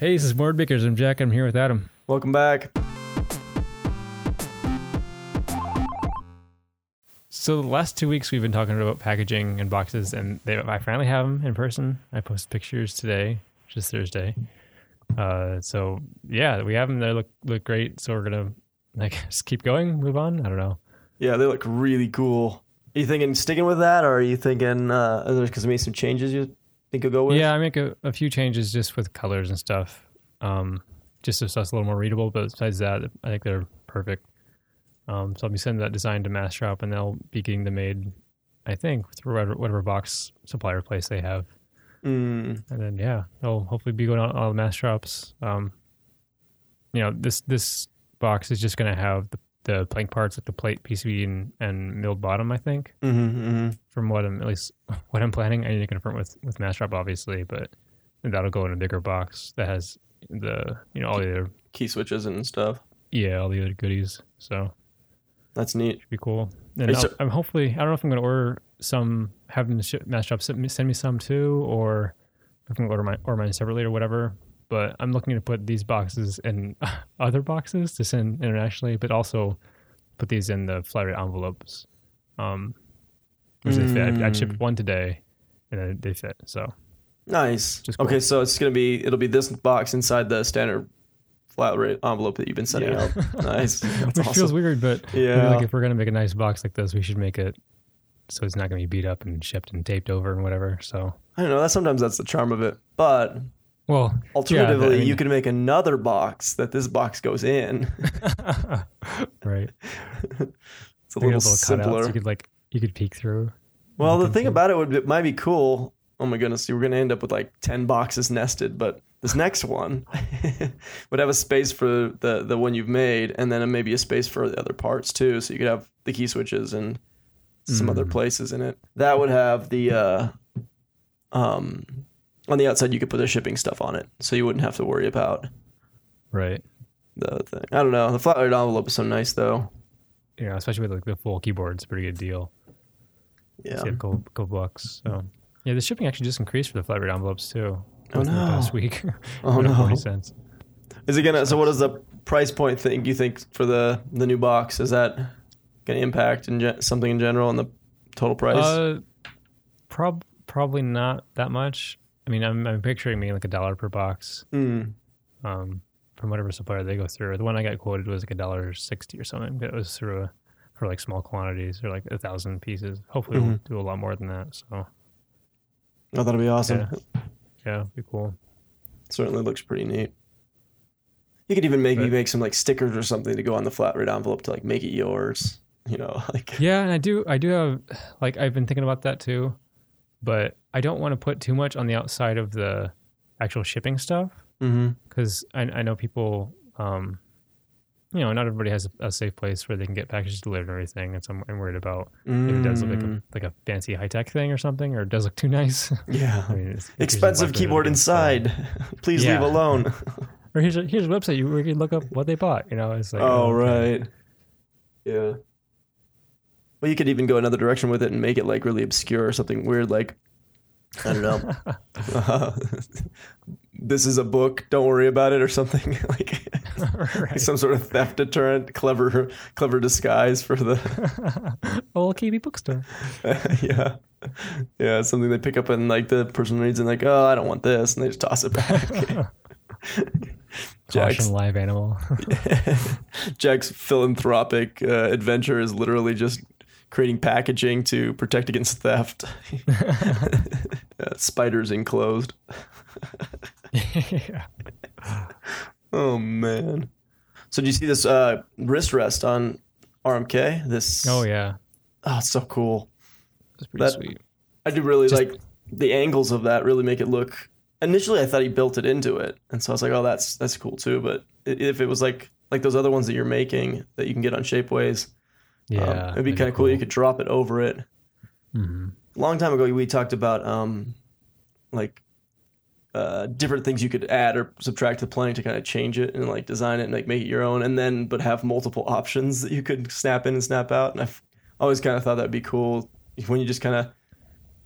Hey, this is Board Bakers. I'm Jack. I'm here with Adam. Welcome back. So the last two weeks we've been talking about packaging and boxes, and they, I finally have them in person. I posted pictures today, just Thursday. Uh, so yeah, we have them. They look look great. So we're gonna like just keep going, move on. I don't know. Yeah, they look really cool. Are you thinking sticking with that, or are you thinking uh, because I made some changes you think you'll go with? Yeah, I make a, a few changes just with colors and stuff, um, just so it's a little more readable. But besides that, I think they're perfect. Um, so I'll be sending that design to Massdrop, and they'll be getting them made. I think through whatever, whatever box supplier place they have, Mm, and then yeah, they'll hopefully be going on all the Massdrops. Um, you know, this this box is just going to have the, the Planck parts, like the plate, PCB, and, and milled bottom. I think mm-hmm, mm-hmm. from what I'm at least what I'm planning. I need to confirm with with Massdrop, obviously, but that'll go in a bigger box that has the you know all the other Key switches and stuff. yeah all the other goodies. So That's neat. Should be cool. And so- I'm hopefully I don't know if I'm going to order some, have them ship Massdrop send me, send me some too, or if I'm going to order my order mine separately or whatever. But I'm looking to put these boxes in other boxes to send internationally, but also put these in the flat rate envelopes. Um, which they fit. I, I Mm. shipped one today, and they- fit. So Nice. Cool. Okay, so it's gonna be it'll be this box inside the standard flat rate envelope that you've been sending Yeah. out. Nice. Which awesome. feels weird, but Yeah. like if we're gonna make a nice box like this, we should make it so it's not gonna be beat up and shipped and taped over and whatever. So I don't know. That sometimes that's the charm of it. But well, alternatively, I mean- you could make another box that this box goes in. right. It's a little those simpler. you could like you could peek through. Well, the thing through. about it would it might be cool. Oh my goodness, we're gonna end up with like ten boxes nested, but this next one would have a space for the the one you've made, and then maybe a space for the other parts too. So you could have the key switches and some other Mm. places in it. That would have the uh, um on the outside you could put the shipping stuff on it, so you wouldn't have to worry about Right. the thing. I don't know. The flat rate envelope is so nice though. Yeah, especially with like the full keyboard, it's a pretty good deal. Yeah. A couple, couple bucks. So yeah, the shipping actually just increased for the flat rate envelopes too. Oh, no. past week. Oh, no. Forty cents. Is it gonna? So, what is the price point thing you think for the the new box? Is that gonna impact in gen- something in general on the total price? Uh, prob probably not that much. I mean, I'm I'm picturing me like a dollar per box. Hmm. Um, from whatever supplier they go through. The one I got quoted was like a dollar sixty or something. But it was through a, for like small quantities or like a thousand pieces. Hopefully, we'll do a lot more than that. So Oh, that'll be awesome. Yeah. yeah, it'd be cool. Certainly looks pretty neat. You could even maybe But- make some like stickers or something to go on the flat rate envelope to like make it yours. You know, like Yeah, and I do I do have like I've been thinking about that too, but I don't want to put too much on the outside of the actual shipping stuff because I, I know people, um, you know, not everybody has a, a safe place where they can get packages delivered and everything, and so I'm, I'm worried about if it does look like Mm. a like a fancy high tech thing or something, or it does look too nice. yeah. I mean, Expensive keyboard inside. Please Yeah. leave alone. Or here's a, here's a website you where you can look up what they bought. You know, it's like oh right. Yeah. Well, you could even go another direction with it and make it like really obscure or something weird, like I don't know. this is a book. Don't worry about it, or something like Right. some sort of theft deterrent. Clever, clever disguise for the old KB bookstore. yeah, yeah. Something they pick up and like the person reads and like, oh, I don't want this, and they just toss it back. Jack's live animal. Jack's philanthropic uh, adventure is literally just creating packaging to protect against theft. uh, spiders enclosed. yeah. Oh man. So do you see this uh, wrist rest on RMK? This Oh yeah, oh, it's so cool. that's pretty That- sweet. I do really Just- like the angles of that. Really make it look. Initially, I thought he built it into it, and so I was like, "Oh, that's that's cool too." But if it was like like those other ones that you're making that you can get on Shapeways, Yeah, um, it'd be kind of cool. You could drop it over it. Mhm. A long time ago, we talked about um, like uh, different things you could add or subtract to the planning to kind of change it and like design it and like make it your own, and then but have multiple options that you could snap in and snap out. And I've always kind of thought that'd be cool when you just kind of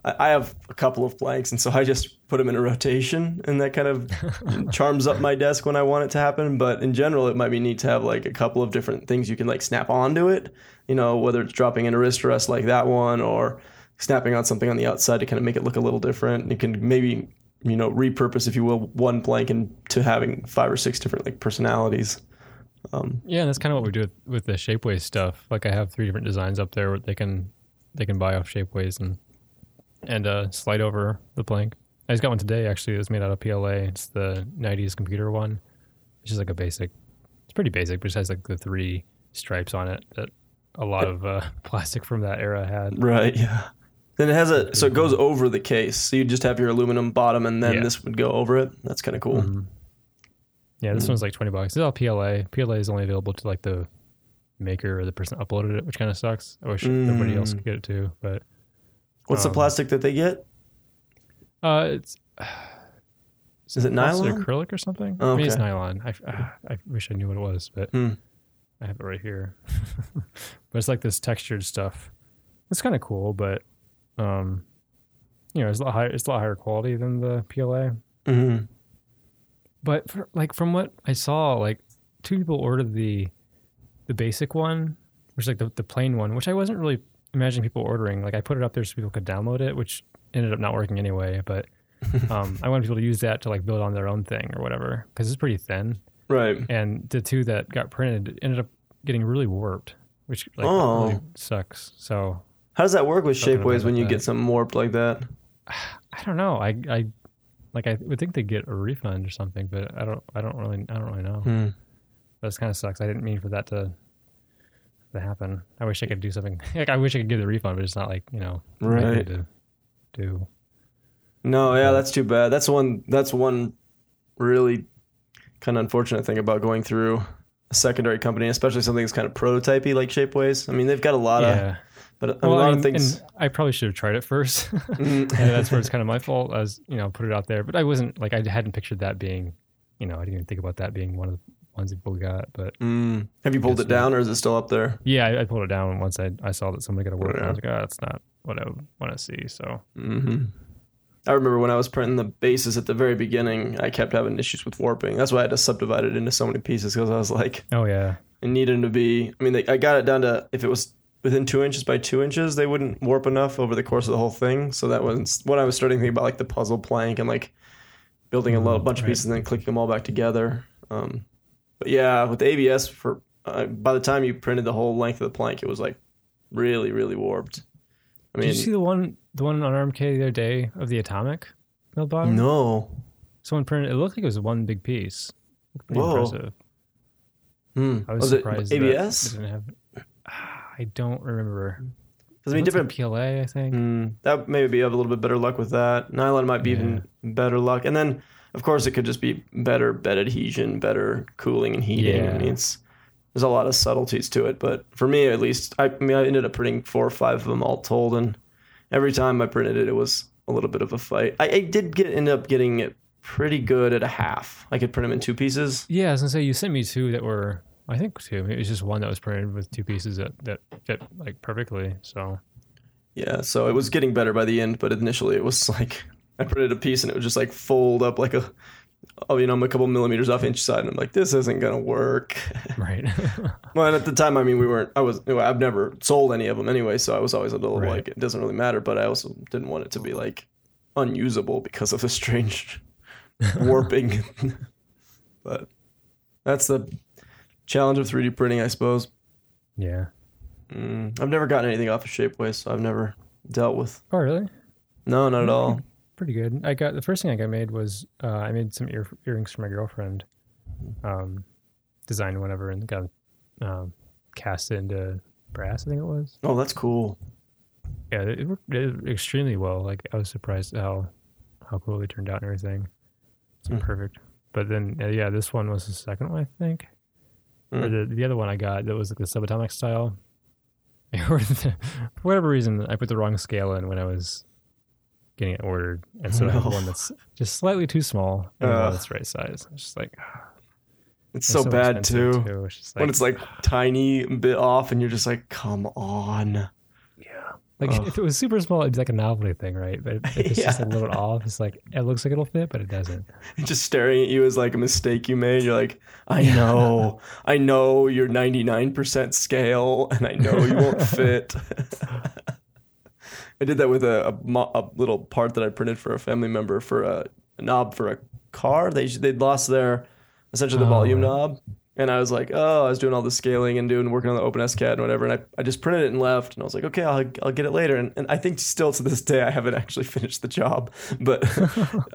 I, have a couple of Plancks, and so I just put them in a rotation, and that kind of charms up my desk when I want it to happen. But in general, it might be neat to have like a couple of different things you can like snap onto it. You know, whether it's dropping in a wrist rest like that one, or snapping on something on the outside to kind of make it look a little different. You can maybe you know repurpose, if you will, one Planck into having five or six different like personalities. Um, Yeah, and that's kind of what we do with, with the Shapeways stuff. Like I have three different designs up there where they can they can buy off Shapeways and and uh, slide over the Planck. I just got one today actually. It was made out of PLA. It's the '90s computer one. It's just like a basic. It's pretty basic, but it has like the three stripes on it that a lot of uh, plastic from that era had. Right. Yeah. Then it has a so it goes over the case. So you just have your aluminum bottom, and then Yeah. this would go over it. That's kind of cool. Mhm. Yeah, this one's like twenty bucks. It's all PLA. PLA is only available to like the maker or the person uploaded it, which kind of sucks. I wish everybody else Mm. could get it too, but What's the Um, plastic that they get? uh, it's Is it Plus nylon? acrylic or something? Oh, I mean, it's nylon. I, I wish I knew what it was, but Hmm. I have it right here. but it's like this textured stuff. It's kind of cool, but um, you know, it's a lot higher. It's a lot higher quality than the PLA. Mm-hmm. But for, like from what I saw, like two people ordered the the basic one, which is like the, the plain one, which I wasn't really imagining people ordering. Like I put it up there so people could download it, which ended up not working anyway. But um, I wanted people to use that to like build on their own thing or whatever because it's pretty thin. Right. And the two that got printed ended up getting really warped, which like Oh. really sucks. So How does that work with shapeways when you that. get something warped like that? I don't know. I I like I would think they get a refund or something, but I don't. I don't really. I don't really know. Hmm. That kind of sucks. I didn't mean for that to to happen. I wish I could do something. Like I wish I could give the refund, but it's not like you know Right. to do. No, yeah, that's too bad. That's one. That's one really kind of unfortunate thing about going through a secondary company, especially something that's kind of prototypey like Shapeways. I mean, they've got a lot of, yeah. but a Well, lot I of things. I probably should have tried it first. Mm. and that's where it's kind of my fault. As you know, put it out there, but I wasn't like I hadn't pictured that being. You know, I didn't even think about that being one of the ones that people got. But Mm. Have you pulled it down, or is it still up there? yeah, I, I pulled it down once I I saw that somebody got a work. and I was like, oh, that's not what I want to see. So hmm I remember when I was printing the bases at the very beginning, I kept having issues with warping. That's why I had to subdivide it into so many pieces because I was like, oh yeah, it needed to be. I mean, they, I got it down to if it was within two inches by two inches, they wouldn't warp enough over the course of the whole thing. So that was when I was starting to think about like the puzzle Planck and like building a lot, Mm, bunch of pieces and then clicking them all back together. Um, but yeah, with ABS, for uh, by the time you printed the whole length of the Planck, it was like really, really warped. I mean, Did you see the one the one on RMK the other day of the atomic mill bottom? no. Someone printed. It looked like it was one big piece. Pretty Whoa. impressive. Hmm. I was, was surprised. it ABS? it didn't have. I don't remember. Because I mean, It looked like different. PLA. I think. Mm, that maybe be have a little bit better luck with that. Nylon might be even better luck, and then of course it could just be better bed adhesion, better cooling and heating. I mean, it's there's a lot of subtleties to it, but for me at least, I, I mean, I ended up printing four or five of them all told, and every time I printed it, it was a little bit of a fight. I, I did get end up getting it pretty good at a half. I could print them in two pieces. Yeah, I was gonna say you sent me two that were. I think two. It was just one that was printed with two pieces that that fit like perfectly. So Yeah, so it was getting better by the end, but initially it was like I printed a piece and it would just like fold up like a, oh, you know, I'm a couple millimeters off each side, and I'm like, this isn't gonna work. right. well, and at the time, I mean, we weren't. I was. I've never sold any of them anyway, so I was always a little Right. like, it doesn't really matter. But I also didn't want it to be like unusable because of the strange warping. but that's the challenge of 3D printing, I suppose. yeah. Mm, I've never gotten anything off of Shapeways, so I've never dealt with. Oh really? No, not at all. Pretty good. I got the first thing I got made was uh, I made some ear, earrings for my girlfriend. Um, designed whatever and got um, cast it into brass. I think it was. Oh, that's cool. Yeah, it, worked it extremely well. Like I was surprised how how cool they turned out and everything. It's Hmm. perfect. But then uh, yeah, this one was the second one I think. Or Mm. the the other one I got that was like the subatomic style. For whatever reason, I put the wrong scale in when I was getting it ordered, and so I have one that's just slightly too small and one Ugh. that's right size. It's just like It's they're so, bad expensive, too. It's just when it's like tiny bit off, and you're just like, come on. yeah, Like Ugh. if it was super small, it'd be like a novelty thing, right? But if it's just a little off, it's like it looks like it'll fit, but it doesn't. just staring at you as like a mistake you made. You're like, I know, I know you're 99% scale, and I know you won't fit. I did that with a, a, mo- a little part that I printed for a family member for a, a knob for a car. They they'd lost their essentially the Oh, volume right. knob. And I was like, oh, I was doing all the scaling and doing working on the OpenSCAD and whatever. And I, I just printed it and left. And I was like, okay, I'll, I'll get it later. And, and I think still to this day, I haven't actually finished the job. But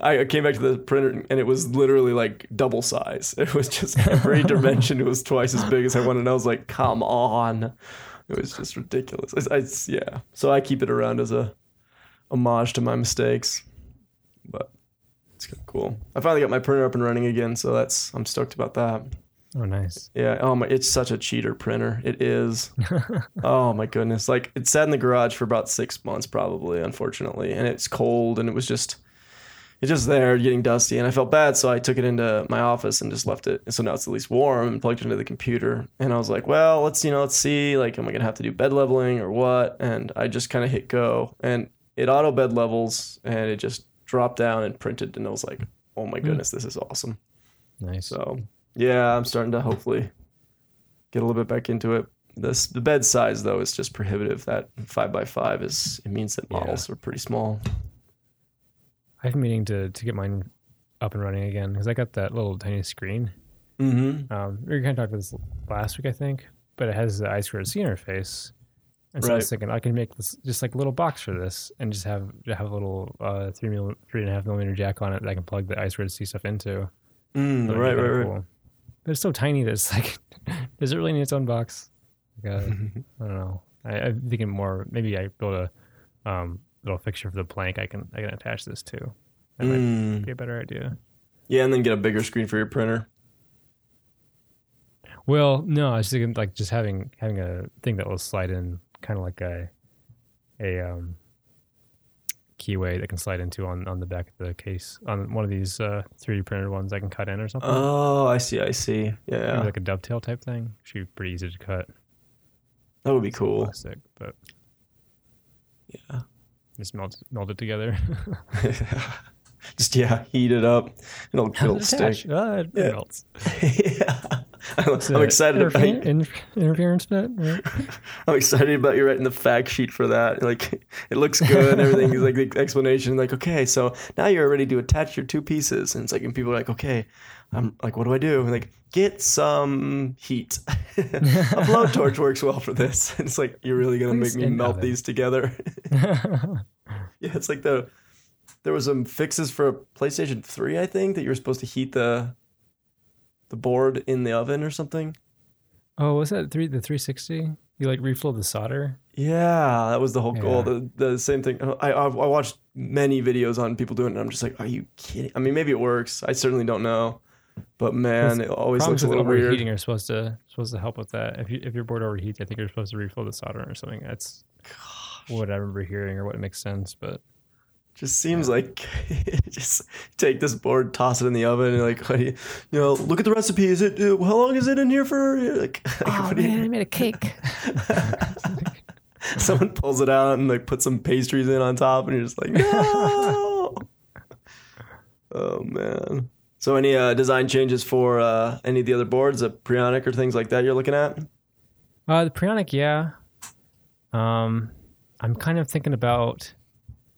I came back to the printer and it was literally like double size. It was just every dimension was twice as big as I wanted. And I was like, come on. It was just ridiculous. I, I- yeah. So I keep it around as a homage to my mistakes. But it's kind of cool. I finally got my printer up and running again. So that's, I'm stoked about that. Oh, nice. Yeah. Oh my, it's such a cheater printer. It is. oh my goodness. Like it sat in the garage for about six months, probably, unfortunately, and it's cold, and it was just, it's just there, getting dusty, and I felt bad, so I took it into my office and just left it. And so now it's at least warm, and plugged into the computer. And I was like, well, let's you know, let's see, like, am I gonna have to do bed leveling or what? And I just kind of hit go, and it auto bed levels, and it just dropped down and printed, and I was like, oh my hmm. goodness, this is awesome. Nice. So yeah, I'm starting to hopefully get a little bit back into it. This the bed size though is just prohibitive. That five by five is it means that Yeah. models are pretty small. I've been meaning to to get mine up and running again because I got that little tiny screen. Mm-hmm. Um, we kind of talked about this last week, I think, but it has the I squared C interface. And so I was thinking I can make this just like a little box for this, and just have have a little uh, three mil, three and a half millimeter jack on it that I can plug the I squared C stuff into. Mm, right, right, right. cool. But it's so tiny that it's like, does it really need its own box? Like, uh, I don't know. I, I'm thinking more. Maybe I build a um, little fixture for the Planck. I can I can attach this to. That might Mm. be a better idea. Yeah, and then get a bigger screen for your printer. Well, no, I was thinking like just having having a thing that will slide in, kind of like a a um, keyway that can slide into on on the back of the case on one of these uh, 3D printed ones I can cut in or something. Oh, I see, I see. Maybe Yeah, like a dovetail type thing. Should be pretty easy to cut. that would be cool. Plastic, but Yeah. Just melt melt it together. Just yeah, heat it up. It'll, it'll stick. Ah, it Yeah. melts. yeah, I'm, I'm excited about. in- interference bit. right? I'm excited about you writing the fact sheet for that. Like, it looks good and everything. is like the explanation. Like, okay, so now you're ready to attach your two pieces. And it's like, and people are like, okay, I'm like, what do I do? And like, get some heat. a blowtorch works well for this. And it's like, you're really gonna Please make me melt these together. yeah, it's like the there was some fixes for a PlayStation 3, I think, that you were supposed to heat the the board in the oven or something. oh, was that three the 360? You like reflow the solder? Yeah, that was the whole goal. The the same thing. Oh, I I I watched many videos on people doing it. and I'm just like, are you kidding? I mean, maybe it works. I certainly don't know, but man, it always looks a with little weird. overheating are supposed to supposed to help with that. If you if your board overheats, I think you're supposed to reflow the solder or something. That's what I remember hearing or what makes sense. But Just seems like just take this board, toss it in the oven, and like, what you, you know, look at the recipe. Is it uh, how long is it in here for? Like, Oh, what do you- made a cake. someone pulls it out and like puts some pastries in on top, and you're just like, no. oh man. So any uh, design changes for uh, any of the other boards, a Preonic or things like that you're looking at? Uh, the Preonic, yeah. Um, I'm kind of thinking about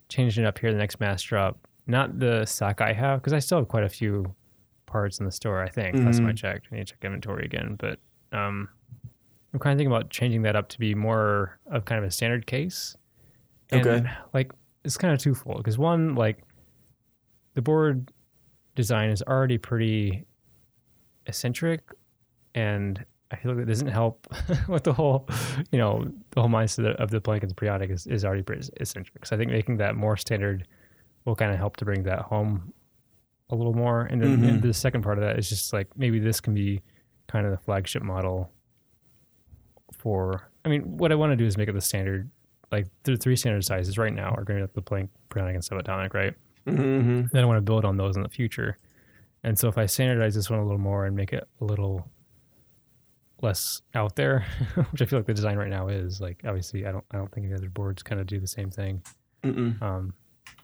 changing it up here the next Massdrop. Not the stock I have because I still have quite a few parts in the store. I think last time I Mhm. checked. I need to check inventory again, but um, I'm kind of thinking about changing that up to be more of kind of a standard case. And, Okay. Like it's kind of twofold because one, like the board design is already pretty eccentric, and I feel like it doesn't help with the whole, you know, the whole mindset of the blanket and periodic is, is already pretty eccentric. So I think making that more standard will kind of help to bring that home a little more. And then Mhm. the second part of that is just like maybe this can be kind of the flagship model for. I mean, what I want to do is make it the standard. Like the three standard sizes right now are going to be the Planck, periodic, and subatomic, right? Mm-hmm. then I want to build on those in the future. And so if I standardize this one a little more and make it a little less out there, which I feel like the design right now is. Like obviously, I don't I don't think any other boards kind of do the same thing. Um,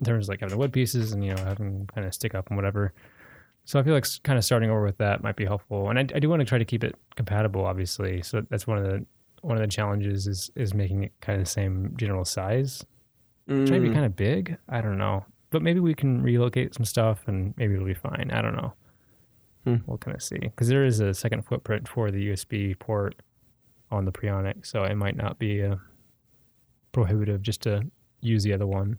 in terms of like having the wood pieces and you know having kind of stick up and whatever. So I feel like kind of starting over with that might be helpful, and I, I do want to try to keep it compatible, obviously. So that's one of the one of the challenges is is making it kind of the same general size. Which might be Mm. kind of big. I don't know, but maybe we can relocate some stuff and maybe it'll be fine. I don't know. Hmm. We'll kind of see because there is a second footprint for the USB port on the Preonic, so it might not be uh, prohibitive just to use the other one.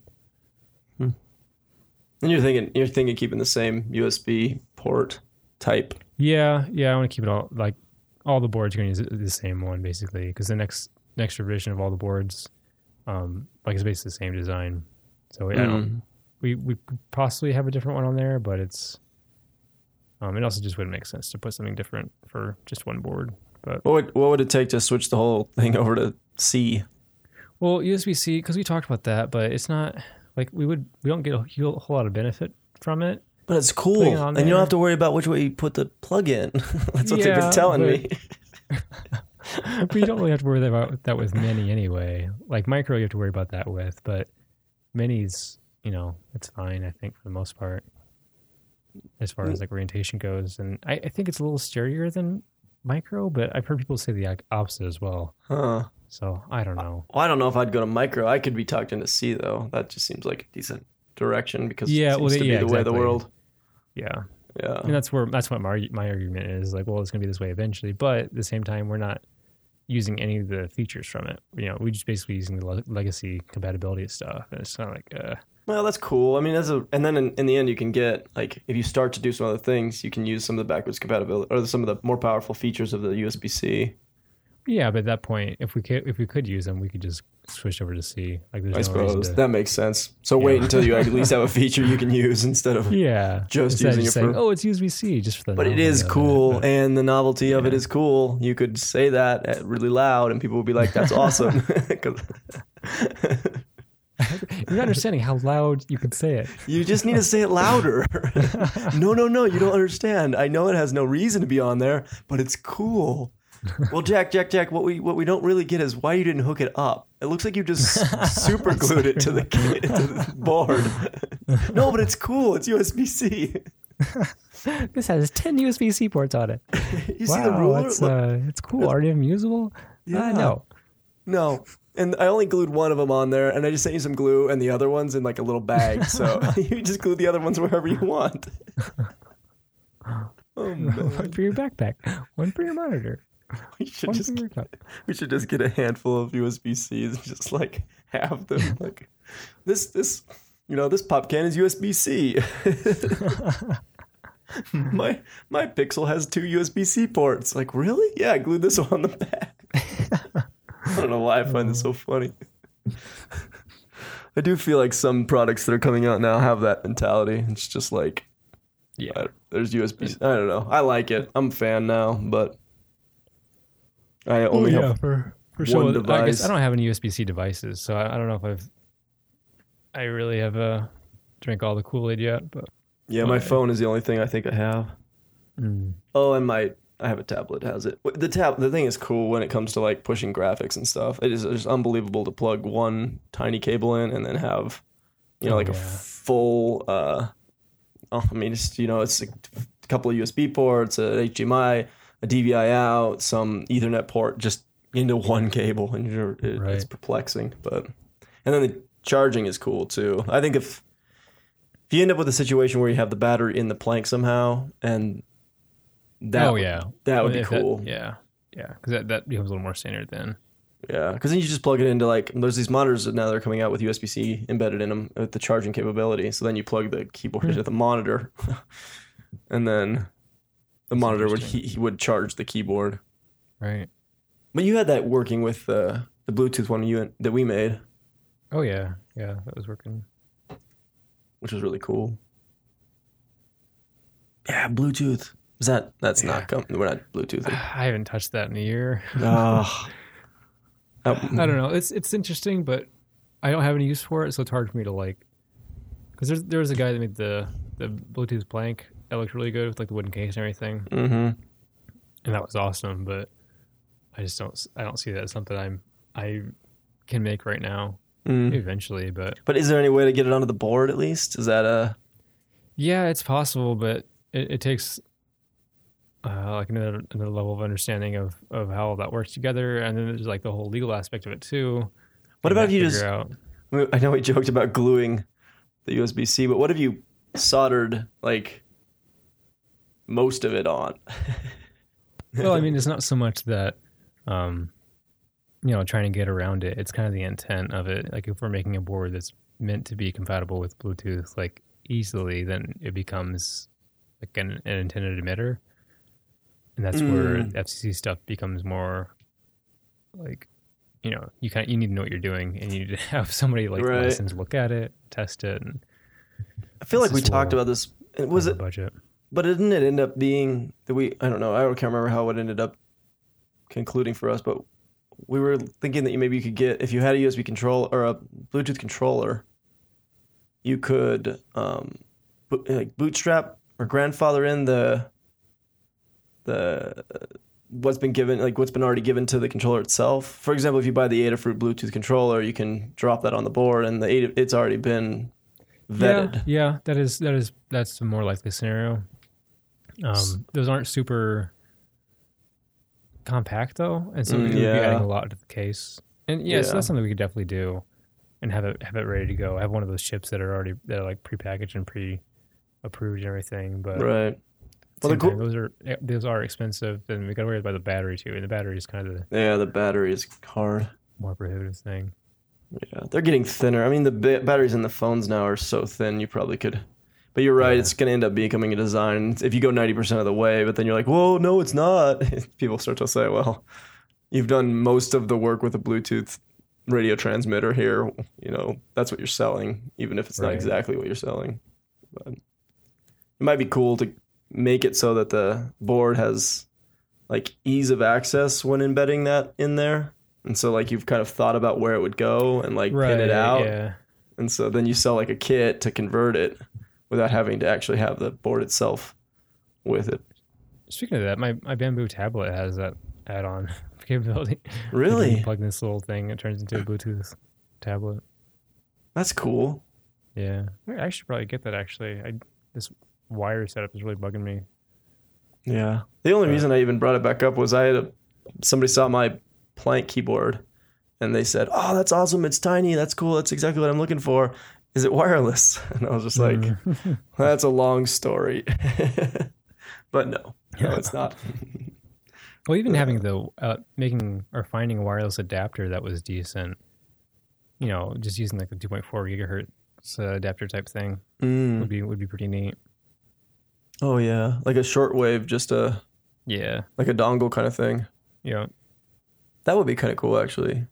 And you're thinking you're thinking keeping the same USB port type. Yeah, yeah, I want to keep it all like all the boards are going to use the same one basically because the next next revision of all the boards, um, like it's basically the same design. So I don't Mm. We we could possibly have a different one on there, but it's um, it also just wouldn't make sense to put something different for just one board. But What would what would it take to switch the whole thing over to C? well, USB C because we talked about that, but it's not like we would we don't get a whole, whole lot of benefit from it. But it's cool, Putting and it on you don't have to worry about which way you put the plug in. That's what they've been telling but- me. but you don't really have to worry about that with mini anyway. Like micro, you have to worry about that with, but minis, you know, it's fine. I think for the most part, as far as like orientation goes, and I, I think it's a little sturdier than micro, but I've heard people say the opposite as well. Huh. So I don't know. Well, I don't know if I'd go to micro. I could be tucked into C though. That just seems like a decent direction because Yeah, it seems well, to be yeah, the way of the world. Yeah, Yeah. and that's where that's what my my argument is. Like, well, it's going to be this way eventually, but at the same time, we're not using any of the features from it. You know, we're just basically using the le- legacy compatibility stuff, and it's kind of like, uh, Well, that's cool. I mean, as a and then in, in the end, you can get like if you start to do some other things, you can use some of the backwards compatibility or some of the more powerful features of the USB C. Yeah, but at that point, if we could, if we could use them, we could just switch over to C. Like, there's I no suppose to. that makes sense. So Yeah. wait until you at least have a feature you can use instead of. yeah, Just instead using just it saying, oh, it's USB C, just for the. But it is cool, but- and the novelty of it is cool. You could say that at really loud, and people would be like, "That's awesome." You're not understanding how loud you could say it. you just need to say it louder. no, no, no, you don't understand. I know it has no reason to be on there, but it's cool. Well, Jack, Jack, Jack, what we what we don't really get is why you didn't hook it up. It looks like you just super glued it to the, to the board. no, but it's cool. It's USB C. This has ten USB C ports on it. You wow, see the ruler? It's, uh, it's cool. RDM usable? Yeah. Uh, no. No. And I only glued one of them on there, and I just sent you some glue, and the other one's in like a little bag. So you just glue the other ones wherever you want. Oh one for your backpack, one for your monitor, we should one just for your cup. we should just get a handful of USB Cs and just like have them like this this you know this pop can is USB C. my my Pixel has two USB C ports. Like really? Yeah, I glued this one on the back. I don't know why I find this so funny. I do feel like some products that are coming out now have that mentality. It's just like Yeah. I- there's USB. I don't know. I like it. I'm a fan now, but I only Oh, yeah, have for for one sure. I device. guess I don't have any USB C devices, so I, I don't know if I've I really have uh, drank all the Kool Aid yet. But Yeah, my Okay. phone is the only thing I think I have. mm, Oh, and my I have a tablet has it. The tab the thing is cool when it comes to like pushing graphics and stuff. It is just unbelievable to plug one tiny cable in and then have you know Oh, like a full uh oh, I mean it's you know it's a couple of USB ports, a HDMI, a DVI out, some Ethernet port just into one cable and you're, it, it's perplexing, but and then the charging is cool too. I think if if you end up with a situation where you have the battery in the Planck somehow and that oh would- yeah, that would be If cool. yeah, yeah, because that, that becomes a little more standard then. Yeah, because then you just plug it into like there's these monitors that now they're coming out with USB C embedded in them with the charging capability. So then you plug the keyboard Hmm. into the monitor, and then the monitor would he, he would charge the keyboard. Right. But you had that working with uh, the Bluetooth one you that we made, Oh yeah, yeah, that was working. which was really cool. Yeah, Bluetooth. Is that that's Yeah. not coming? We're not Bluetooth. I haven't touched that in a year. oh. I don't know. It's it's interesting, but I don't have any use for it, so it's hard for me to like. Because there's there was a guy that made the the Bluetooth blank that looked really good with like the wooden case and everything, Mm-hmm. and that was awesome. But I just don't. I don't see that as something I'm I can make right now. Mm. Eventually, but But is there any way to get it onto the board at least? Is that a yeah, it's possible, but it, it takes uh, like another another level of understanding of of how that works together, and then there's like the whole legal aspect of it too. What about if you just out- I I know we joked about gluing the USB C, but what if you soldered like most of it on? well, I mean, it's not so much that, um, you know, trying to get around it. It's kind of the intent of it. Like if we're making a board that's meant to be compatible with Bluetooth, like easily, then it becomes like an, an intended emitter, and that's where Mm. FCC stuff becomes more like, you know, you kind of you need to know what you're doing, and you need to have somebody like Right. licensed look at it, test it, and I feel like we talked about this. Was it? budget? But didn't it end up being that we? I don't know. I can't remember how it ended up concluding for us, but we were thinking that you maybe you could get if you had a USB control or a Bluetooth controller, you could um, bo- like bootstrap or grandfather in the the what's been given like what's been already given to the controller itself. For example, if you buy the Adafruit Bluetooth controller, you can drop that on the board, and the Ada, it's already been vetted. Yeah, yeah, that is that is that's the more likely scenario. Um, those aren't super compact though, and so Mm, we would be adding a lot to the case. And yeah, so that's something we could definitely do, and have it have it ready to go. Have one of those chips that are already that are like prepackaged and pre approved and everything. But Right. Well, the cool- those are those are expensive, and we got to worry about the battery too. And the battery is kind of the Yeah, the battery is hard. more prohibitive thing. Yeah, they're getting thinner. I mean, the ba- batteries in the phones now are so thin, you probably could. But you're right; Yeah. it's going to end up becoming a design. If you go ninety percent of the way, but then you're like, "Whoa, no, it's not." People start to say, "Well, you've done most of the work with a Bluetooth radio transmitter here. You know, that's what you're selling, even if it's not exactly what you're selling." But it might be cool to make it so that the board has like ease of access when embedding that in there. And so like you've kind of thought about where it would go and like pin it out. Yeah. And so then you sell like a kit to convert it without having to actually have the board itself with it. Speaking of that, my, my bamboo tablet has that add-on capability. Really? You plug this little thing, it turns into a Bluetooth tablet. That's cool. Yeah, I should probably get that. Actually, I, this wire setup is really bugging me. Yeah. The only Uh, reason I even brought it back up was I had a somebody saw my Planck keyboard and they said, "Oh, that's awesome. It's tiny. That's cool. That's exactly what I'm looking for. Is it wireless?" And I was just like. That's a long story. but no, no, it's not. well, even having the uh, making or finding a wireless adapter that was decent, you know, just using like the 2.4 gigahertz uh, adapter type thing would Mm. be would be pretty neat. Oh yeah, like a shortwave, just a Yeah, like a dongle kind of thing. yeah. That would be kind of cool, actually.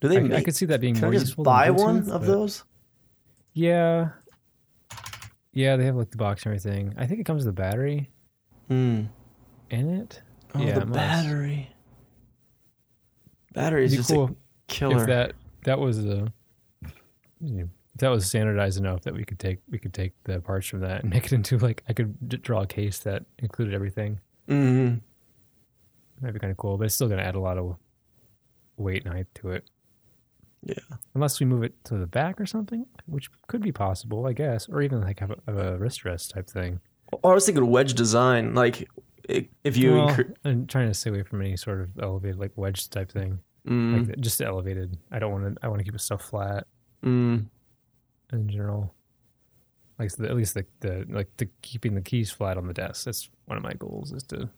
Do they? I, I could see that being can I more just useful. buy one Bluetooth, of but- those? Yeah, yeah. They have like the box and everything. I think it comes with a battery Hmm. in it. Oh, Yeah, the it battery. Battery is just cool a killer. if that that was a that was standardized enough that we could take we could take the parts from that and make it into like I could d- draw a case that included everything. hmm That'd be kind of cool, but it's still going to add a lot of weight and height to it. Yeah. Unless we move it to the back or something, which could be possible, I guess, or even like have a, have a wrist rest type thing. Or I was thinking wedge design, like if you. well, incre- I'm trying to stay away from any sort of elevated like wedge type thing, Mm, like just elevated. I don't want to. I want to keep it stuff flat. mm. In general. Like the, at least the, the like the keeping the keys flat on the desk. That's one of my goals is to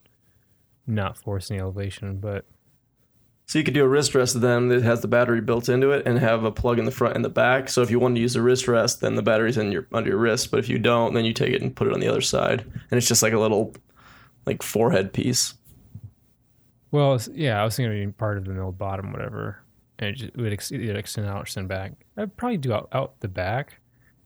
not force any elevation. But So you could do a wrist rest then that has the battery built into it and have a plug in the front and the back. So if you want to use a wrist rest, then the battery's in your under your wrist. But if you don't, then you take it and put it on the other side, and it's just like a little like forehead piece. well, yeah, I was thinking of being part of the middle bottom, whatever, and it, just, it would ex- either extend out or extend back. I'd probably do out, out the back.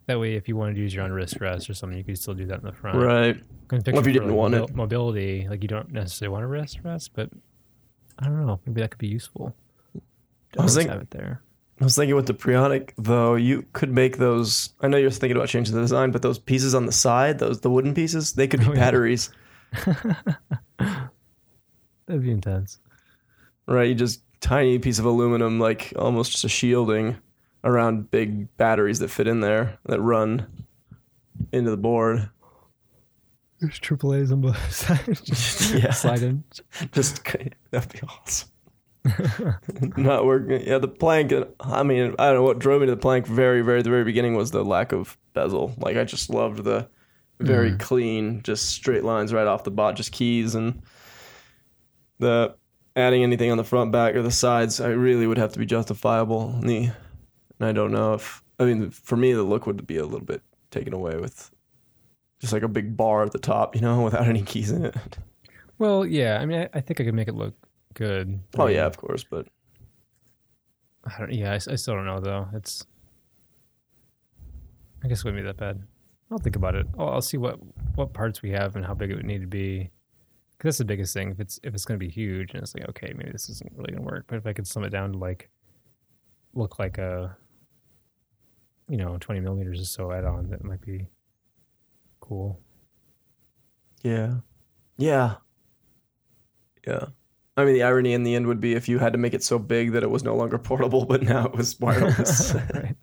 That way, if you wanted to use your own wrist rest or something, you could still do that in the front. Right. Well, if you didn't want mobil- it. mobility, like you don't necessarily want a wrist rest, but I don't know. Maybe that could be useful. I was always think- have it there. I was thinking with the Preonic though, you could make those. I know you're thinking about changing the design, but those pieces on the side, those the wooden pieces, they could be Oh, batteries. That'd be intense. right? You just tiny piece of aluminum, like almost just a shielding around big batteries that fit in there that run into the board. There's triple A's on both sides. Yeah. Slide in. Just that'd be awesome. Not working. Yeah, the Planck. I mean, I don't know what drove me to the Planck. Very, very, the very beginning was the lack of bezel. Like I just loved the very Mhm. clean, just straight lines right off the bot, just keys and the adding anything on the front, back, or the sides. I really would have to be justifiable. And the and I don't know if I mean for me the look would be a little bit taken away with just like a big bar at the top, you know, without any keys in it. Well, yeah. I mean, I, I think I could make it look good. Oh yeah, of course, but I don't, yeah, I still don't know though. It's, I guess it wouldn't be that bad. I'll think about it. I'll, I'll see what what parts we have and how big it would need to be. 'Cause that's the biggest thing. If it's if it's going to be huge and it's like okay, maybe this isn't really going to work. But if I could slim it down to like look like a, you know, twenty millimeters or so add on, that might be cool. Yeah. Yeah. Yeah. I mean, the irony in the end would be if you had to make it so big that it was no longer portable, but now it was wireless. uh,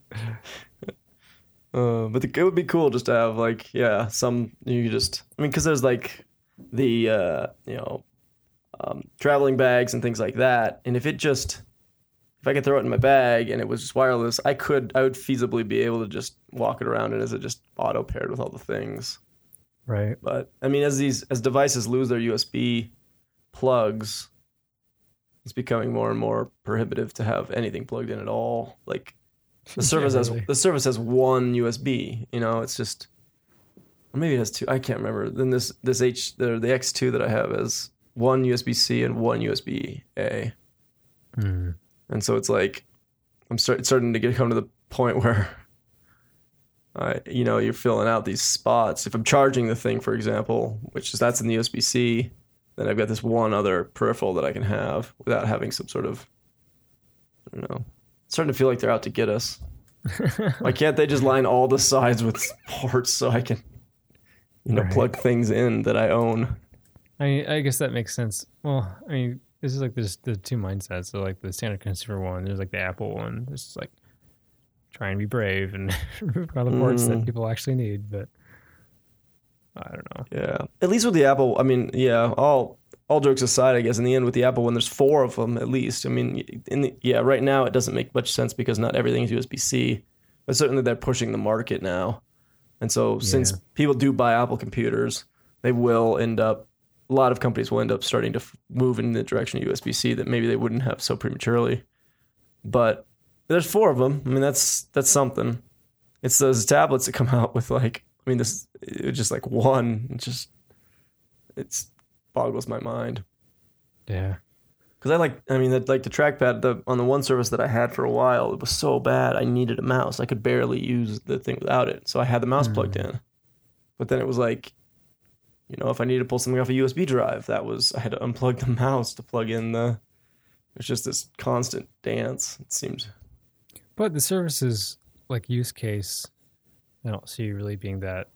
but the, it would be cool just to have like, yeah, some you just. I mean, because there's like the uh, you know um, traveling bags and things like that, and if it just if I could throw it in my bag and it was just wireless, I could I would feasibly be able to just walk it around and as it just auto paired with all the things. Right. But I mean, as these as devices lose their USB plugs, it's becoming more and more prohibitive to have anything plugged in at all. Like the Yeah, Surface has the Surface has one USB. You know, it's just maybe it has two. I can't remember. Then this this H the the X two that I have has one USB C and one USB A, Hmm. and so it's like I'm start, starting to get come to the point where. I, you know, you're filling out these spots. If I'm charging the thing, for example, which is that's in the USB C, then I've got this one other peripheral that I can have without having some sort of, I don't know, it's starting to feel like they're out to get us. Why can't they just line all the sides with ports so I can, you know, Right. plug things in that I own? I mean, I guess that makes sense. Well, I mean, this is like there's the two mindsets. So like the standard consumer one, there's like the Apple one. It's like try and be brave and remove all the ports Mm. that people actually need. But I don't know. Yeah. At least with the Apple, I mean, yeah, all all jokes aside, I guess in the end with the Apple one there's four of them at least. I mean, in the, yeah, right now it doesn't make much sense because not everything is USB-C, but certainly they're pushing the market now. And so since Yeah. people do buy Apple computers, they will end up a lot of companies will end up starting to f- move in the direction of USB-C that maybe they wouldn't have so prematurely. But there's four of them. I mean, that's that's something. It's those tablets that come out with like, I mean, this it's just like one. It just it's boggles my mind Yeah. Because I like. I mean, that like the trackpad the, on the one Surface that I had for a while, it was so bad. I needed a mouse. I could barely use the thing without it. So I had the mouse plugged mm. in. But then it was like, you know, if I needed to pull something off a USB drive, that was I had to unplug the mouse to plug in the. It's just this constant dance. It seemed. But the Surface's like use case, I don't see really being that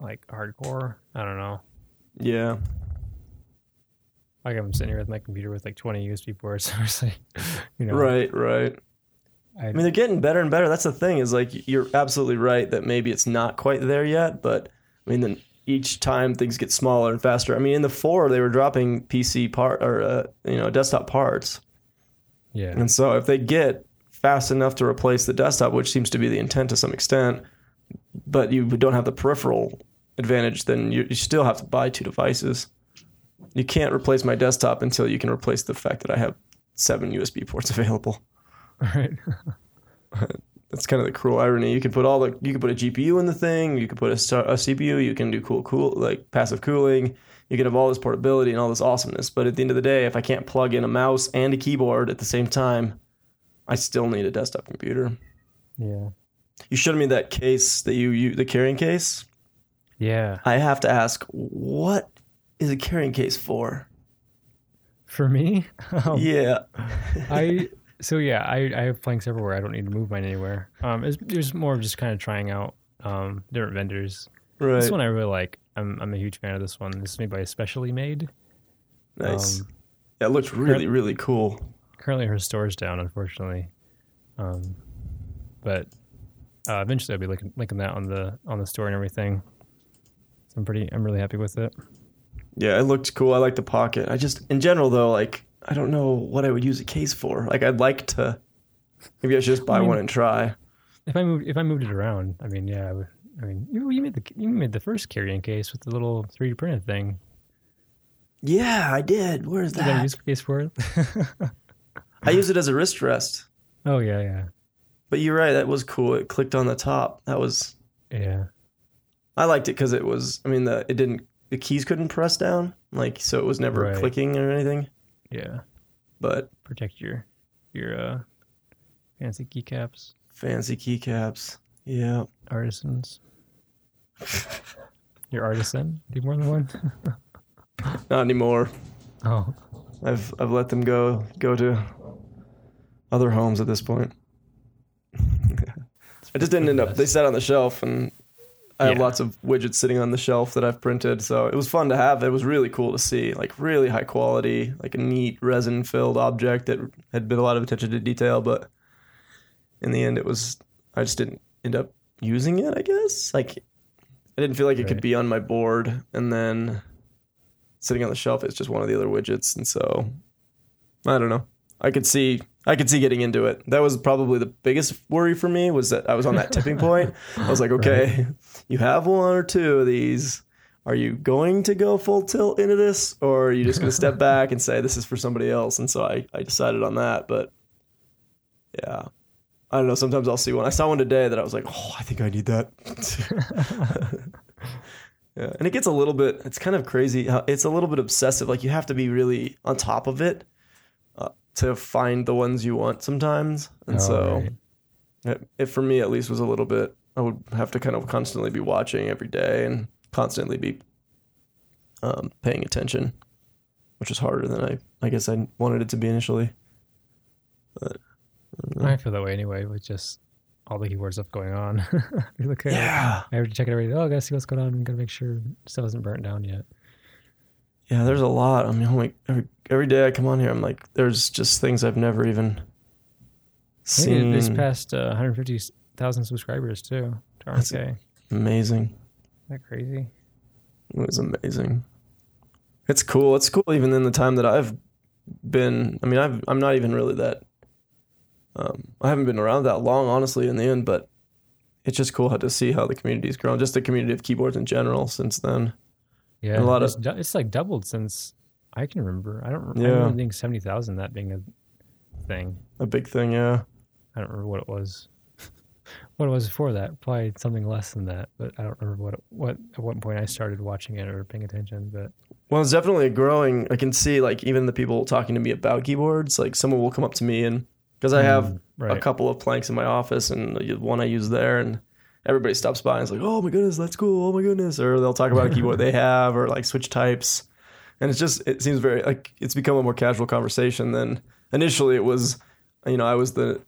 like hardcore. I don't know. Yeah. Like I'm sitting here with my computer with like 20 USB ports. Like, you know, Right. Right. I, I mean, they're getting better and better. That's the thing is like you're absolutely right that maybe it's not quite there yet, but I mean, then each time things get smaller and faster. I mean, in the four they were dropping PC part or uh, you know desktop parts, yeah. and so if they get fast enough to replace the desktop, which seems to be the intent to some extent, but you don't have the peripheral advantage, then you, you still have to buy two devices. You can't replace my desktop until you can replace the fact that I have seven USB ports available. Right. that's kind of the cruel irony. You can put all the you can put a GPU in the thing, you can put a, a CPU, you can do cool cool like passive cooling, you can have all this portability and all this awesomeness. But at the end of the day, if I can't plug in a mouse and a keyboard at the same time, I still need a desktop computer. yeah. You showed me that case that you, you the carrying case. Yeah. I have to ask, what is a carrying case for? For me, um, yeah, I so yeah, I, I have Plancks everywhere. I don't need to move mine anywhere. Um, it's, there's more of just kind of trying out um different vendors. right. This one I really like. I'm I'm a huge fan of this one. This is made by Especially Made. nice. Um, Yeah, it looks really, really cool. Currently, her store's down, unfortunately. Um, but uh, eventually, I'll be linking, linking that on the on the store and everything. So I'm pretty. I'm really happy with it. Yeah, it looked cool. I like the pocket. I just, in general, though, like I don't know what I would use a case for. Like I'd like to. Maybe I should just buy I mean- one and try. If I moved, if I moved it around, I mean, yeah, I, would, I mean, you, you made the you made the first carrying case with the little 3D printed thing. Yeah, I did. Where's Did I use case for it? I use it as a wrist rest. oh yeah, yeah, But you're right. That was cool. It clicked on the top. That was. yeah. I liked it because it was. I mean, the it didn't. The keys couldn't press down, like so. It was never Right. clicking or anything. Yeah, But protect your your uh, fancy keycaps, fancy keycaps. Yeah. artisans. your artisan? Do more than one? Not anymore. oh, I've I've let them go go to other homes at this point. I just didn't end up. They sat on the shelf, and I have Yeah. lots of widgets sitting on the shelf that I've printed. So it was fun to have. It was really cool to see, like really high quality, like a neat resin filled object that had been a lot of attention to detail. But in the end, it was I just didn't end up using it. I guess like I didn't feel like it could be on my board, and then sitting on the shelf it's just one of the other widgets and so i don't know i could see i could see getting into it that was probably the biggest worry for me was that i was on that tipping point i was like okay you have one or two of these are you going to go full tilt into this or are you just going to step back and say this is for somebody else and so I, I decided on that but yeah i don't know sometimes i'll see one i saw one today that i was like oh i think i need that Yeah, and it gets a little bit. It's kind of crazy. How it's a little bit obsessive. Like you have to be really on top of it uh, to find the ones you want sometimes. And Oh, so, right. it, it for me at least was a little bit. I would have to kind of constantly be watching every day and constantly be um, paying attention, which is harder than I, I guess I wanted it to be initially. But I, I feel that way anyway with just all the keyword stuff going on. okay, yeah, I have to check it every day. Oh, I gotta see what's going on. I'm gonna make sure stuff isn't burnt down yet. Yeah, there's a lot. I mean, I'm like every every day I come on here, I'm like, there's just things I've never even seen. This past uh, 150 thousand subscribers too. To That's amazing. Isn't that crazy? It was amazing. It's cool. It's cool even in the time that I've been. I mean, I've I'm not even really that. Um, I haven't been around that long, honestly. In the end, but it's just cool how to see how the community's grown. Just the community of keyboards in general since then. Yeah, and a lot it's, of it's like doubled since I can remember. I don't. Yeah. I remember seventy thousand that being a thing. A big thing, yeah. I don't remember what it was what it was before that? Probably something less than that, but I don't remember what it, what at what point I started watching it or paying attention. But Well, it's definitely growing. I can see like even the people talking to me about keyboards. Like someone will come up to me and because I have Mm, right. a couple of Plancks in my office and one I use there and everybody stops by and is like, "Oh my goodness, that's cool. Oh my goodness." Or they'll talk about a keyboard they have or like switch types. And it's just it seems very like it's become a more casual conversation than initially it was, you know, I was the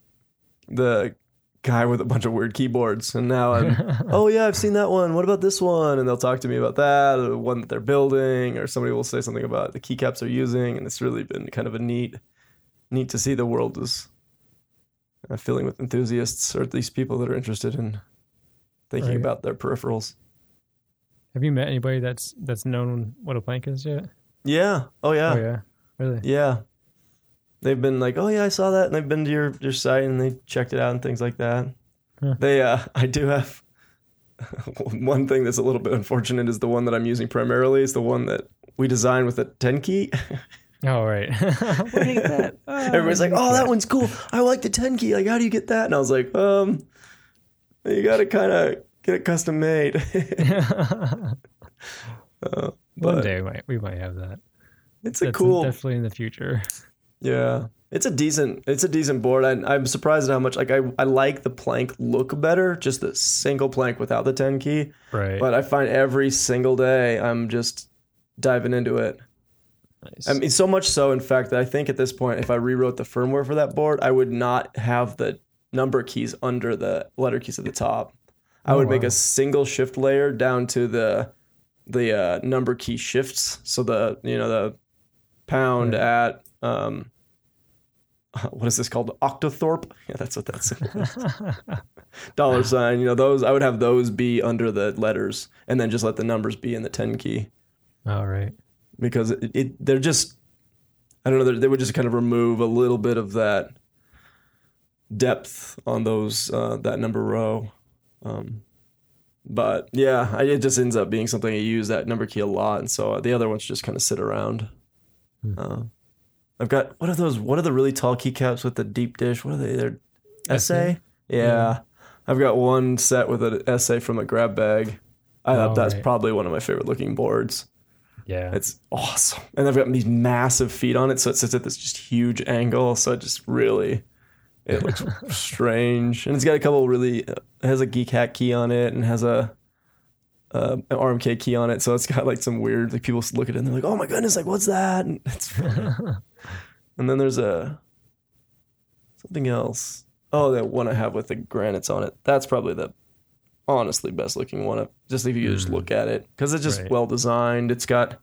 the guy with a bunch of weird keyboards and now I'm oh yeah, I've seen that one. What about this one? And they'll talk to me about that, or the one that they're building, or somebody will say something about the keycaps they're using, and it's really been kind of a neat, neat to see the world is uh, filling with enthusiasts, or at least people that are interested in thinking Right. about their peripherals. Have you met anybody that's that's known what a Planck is yet? Yeah. Oh yeah. Oh yeah, really? Yeah. They've been like, oh yeah, I saw that, and they've been to your your site and they checked it out and things like that. Huh. They, uh, I do have one thing that's a little bit unfortunate is the one that I'm using primarily is the one that we designed with a 10 key. Oh right. Where did you get that? Oh, Everybody's like, oh, that one's cool. I like the 10 key. Like, how do you get that? And I was like, um, you got to kind of get it custom made. uh, One day we might we might have that. it's a That's cool. definitely in the future. Yeah, it's a decent it's a decent board. I, I'm surprised at how much like I I like the Planck look better, just the single Planck without the 10 key. Right. But I find every single day I'm just diving into it. nice. I mean, so much so, in fact, that I think at this point, if I rewrote the firmware for that board, I would not have the number keys under the letter keys at the top. I Oh, would make a single shift layer down to the the uh, number key shifts. So the you know the pound Right. at um, what is this called? Octothorpe. Yeah, that's what that's. Dollar sign. You know those. I would have those be under the letters, and then just let the numbers be in the ten key All right. because it, it they're just. I don't know. They would just kind of remove a little bit of that depth on those uh, that number row. Um, but yeah, I, it just ends up being something I use that number key a lot, and so the other ones just kind of sit around. Hmm. Uh, I've got what are those? What are the really tall keycaps with the deep dish? What are they? They're SA. Yeah. Yeah. I've got one set with an SA from a grab bag. I Oh, that's right. probably one of my favorite looking boards. Yeah. It's awesome. And I've got these massive feet on it, so it sits at this just huge angle. So it just really, it looks strange. And it's got a couple really, it has a Geek hat key on it and has a, uh, an RMK key on it. So it's got like some weird, like people look at it and they're like, oh my goodness, like what's that? And it's and then there's a, something else. Oh, that one I have with the granites on it. That's probably the honestly best looking one. Just if you just Mm. look at it, because it's just Right. well designed. It's got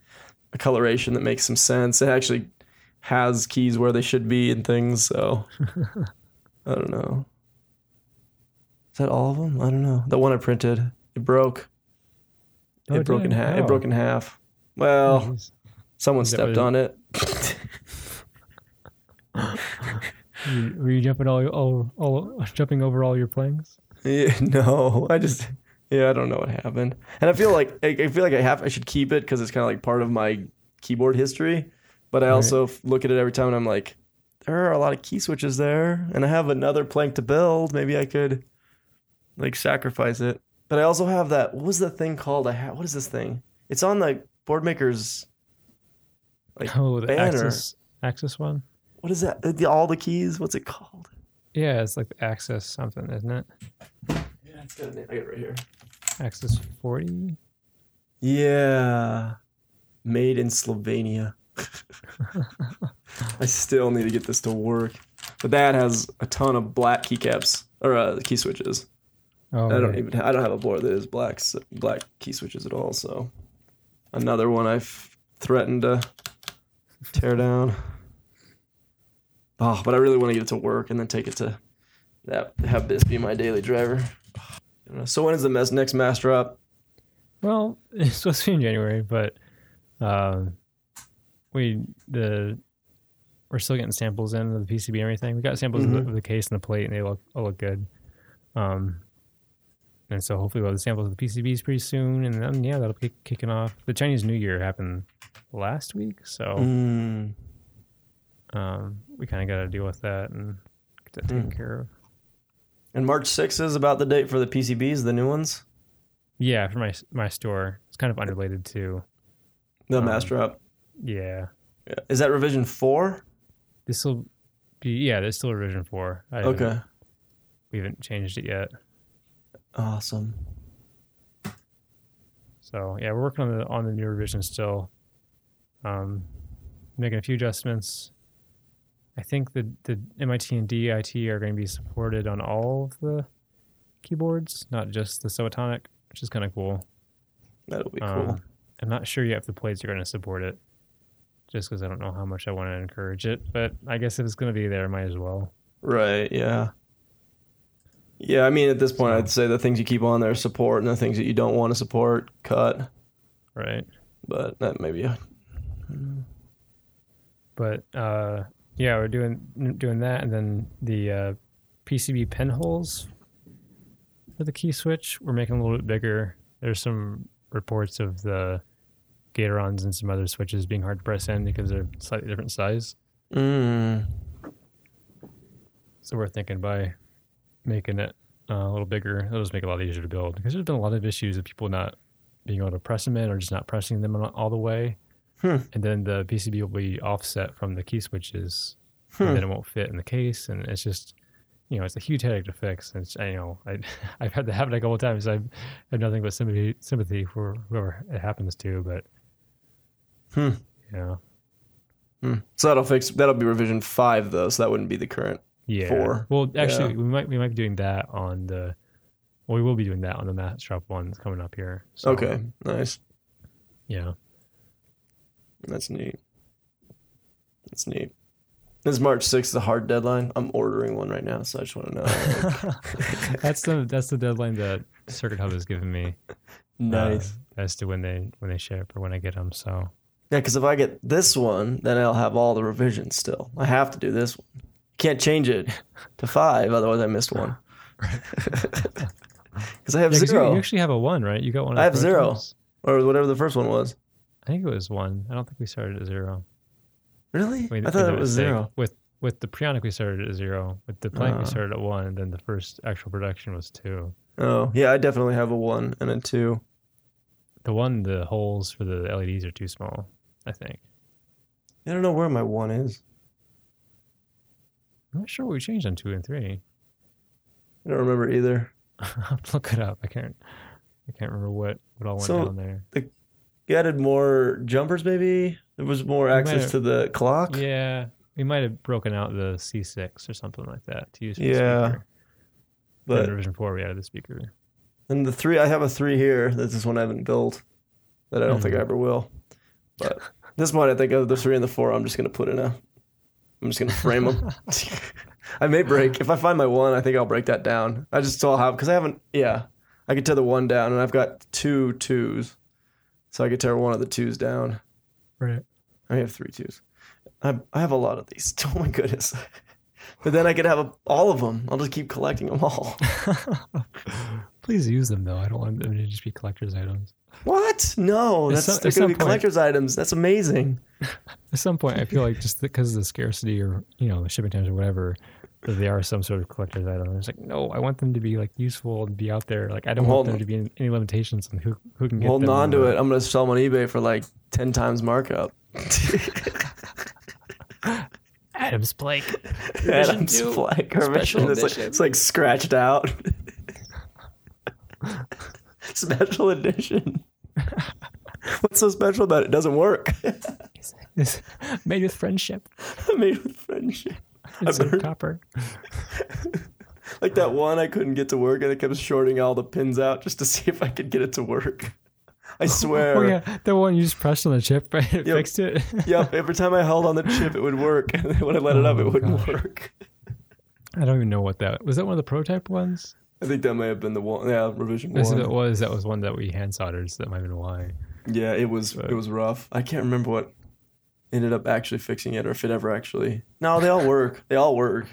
a coloration that makes some sense. It actually has keys where they should be and things. So I don't know. Is that all of them? I don't know. The one I printed, it broke. Oh, it broke in half. It broke in half. Well, someone stepped on it. You- Were you jumping all, all, all jumping over all your Plancks? Yeah, no, I just yeah, I don't know what happened, and I feel like I, feel like I have I should keep it because it's kind of like part of my keyboard history. But I Right. also f- look at it every time and I'm like, there are a lot of key switches there, and I have another Planck to build. Maybe I could like sacrifice it. But I also have that. What was the thing called? I have. What is this thing? It's on the Boardmaker's. Like, oh, the banner. Axis, Axis one. What is that? The, all the keys. What's it called? Yeah, it's like the Axis something, isn't it? Yeah, it's got a name. I got it right here. Axis forty. Yeah. Made in Slovenia. I still need to get this to work. But that has a ton of black keycaps or uh, key switches. Oh, I don't right. even I don't have a board that is black black key switches at all, so another one I've threatened to tear down. Oh, but I really want to get it to work and then take it to that have this be my daily driver. Know. So when is the mes- next Massdrop? Well, it's supposed to be in January, but um, we the we're still getting samples in of the PCB and everything. We got samples of, Mhm. the, of the case and the plate, and they look all look good. Um, and so hopefully we'll have the samples of the PCBs pretty soon, and then yeah, that'll be kicking off. The Chinese New Year happened last week, so Mm. um, we kind of got to deal with that and get that taken Mm. care of. And March 6th is about the date for the PCBs, the new ones, Yeah, for my my store, it's kind of unrelated to the Um, master up. yeah. Yeah. Is that revision four? This will be yeah. There's still revision four. I Okay. we haven't changed it yet. Awesome. So yeah, we're working on the on the new revision still. Um, making a few adjustments. I think the the MIT and DIT are going to be supported on all of the keyboards, not just the Subatomic, which is kind of cool. That'll be Um, cool. I'm not sure yet if the plates are going to support it, just because I don't know how much I want to encourage it. But I guess if it's going to be there, might as well. Right. Yeah. Yeah. I mean, at this point, So- I'd say the things you keep on there support, and the things that you don't want to support, cut. Right. But that maybe. A, but uh, yeah, we're doing doing that, and then the uh, PCB pin holes for the key switch we're making a little bit bigger. There's some reports of the Gaterons and some other switches being hard to press in because they're slightly different size. mm, So we're thinking by making it uh, a little bigger, it'll just make it a lot easier to build because there's been a lot of issues of people not being able to press them in or just not pressing them all the way. Hmm. And then the PCB will be offset from the key switches Hmm. and then it won't fit in the case. And it's just, you know, it's a huge headache to fix. And it's, I know I, I've had that happen a couple of times. I have nothing but sympathy, sympathy for whoever it happens to, but Hmm. yeah, Hmm. So that'll fix. That'll be revision five though. So that wouldn't be the current. Yeah. Four. Well, actually, Yeah. we might we might be doing that on the. Well, we will be doing that on the Massdrop one that's coming up here. So, Okay. Nice. Yeah. That's neat. That's neat. This March 6th is a hard deadline. I'm ordering one right now, so I just want to know. like, that's the that's the deadline that CircuitHub has given me. uh, nice. as to when they when they ship or when I get them. So Yeah, because if I get this one, then I'll have all the revisions still. I have to do this one. Can't change it to five, otherwise I missed one. Because I have Yeah, you- zero You, actually have a one, right? You got one. I have zero. or whatever the first one was. I think it was one. I don't think we started at zero. Really? We- I thought it was zero. With with the Preonic, we started at zero. With the Planck, we Ah. started at one. And then the first actual production was two. Oh, yeah, I definitely have a one and a two. The one, the holes for the LEDs are too small. I think. I don't know where my one is. I'm not sure what we changed on two and three. I don't remember either. I'll look it up. I can't. I can't remember what what all went So- down there. You added more jumpers, maybe? There was more We access have- to the clock? Yeah, we might have broken out the C6 or something like that to use for the Yeah, speaker. But in revision four, we added the speaker. And the three, I have a three here. This is one I haven't built that I don't think I Mhm. ever will. But this one, I think of the three and the four, I'm just gonna put in a. I'm just gonna frame them. I may break if I find my one. I think I'll break that down. I just still have because I haven't. Yeah, I could tear the one down, and I've got two twos, so I could tear one of the twos down. Right. I have three twos. I I have a lot of these. Oh my goodness. But then I could have a, all of them. I'll just keep collecting them all. Please use them though. I don't want them to just be collector's items. What? No, At that's some- they're gonna some be point- collector's items. That's amazing. At some point, I feel like just because of the scarcity or you know the shipping times or whatever, that they are some sort of collector's item. It's like no, I want them to be like useful and be out there. Like I don't Hold- want there to be any limitations on who who can get Holding them on to it, I'm gonna sell them on eBay for like ten times markup. Adam's Blake. Adam's flag special revision. It's like, edition. it's like scratched out. special edition. What's so special about it? It doesn't work. It's made with friendship. Made with friendship. It's copper. Like that one I couldn't get to work and I kept shorting all the pins out just to see if I could get it to work. I swear. Oh yeah, the one you just pressed on the chip, right? It Yep. fixed it. Yep, every time I held on the chip, it would work. And then when I let it up, Oh, it wouldn't gosh. work. I don't even know what that was. That one of the prototype ones. I think that may have been the one. Yeah, revision Yes, one. it was. That was one that we hand soldered. So that might have been why. Yeah, it was But- it was rough. I can't remember what ended up actually fixing it or if it ever actually. No, they all work. They all work.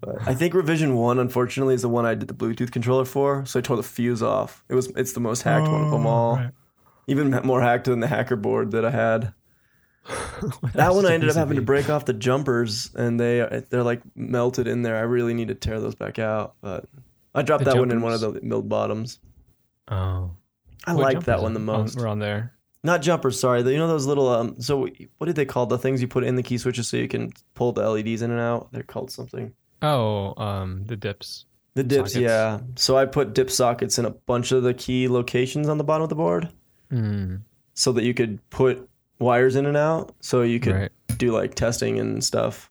But I think revision one, unfortunately, is the one I did the Bluetooth controller for. So I tore the fuse off. It was it's the most hacked one of them oh, all. Oh, Even more hacked than the hacker board that I had. That one I ended up having to break off the jumpers, and they they're like melted in there. I really need to tear those back out, but I dropped The that one in one of the milled bottoms. Oh, I liked that one the most. We're on there. Not jumpers, sorry. You know those little um. So what did they call the things you put in the key switches so you can pull the LEDs in and out? They're called something. Oh, um, the dips. The dips, Sockets. yeah. So I put dip sockets in a bunch of the key locations on the bottom of the board, Hmm. so that you could put wires in and out, so you could Right. do like testing and stuff.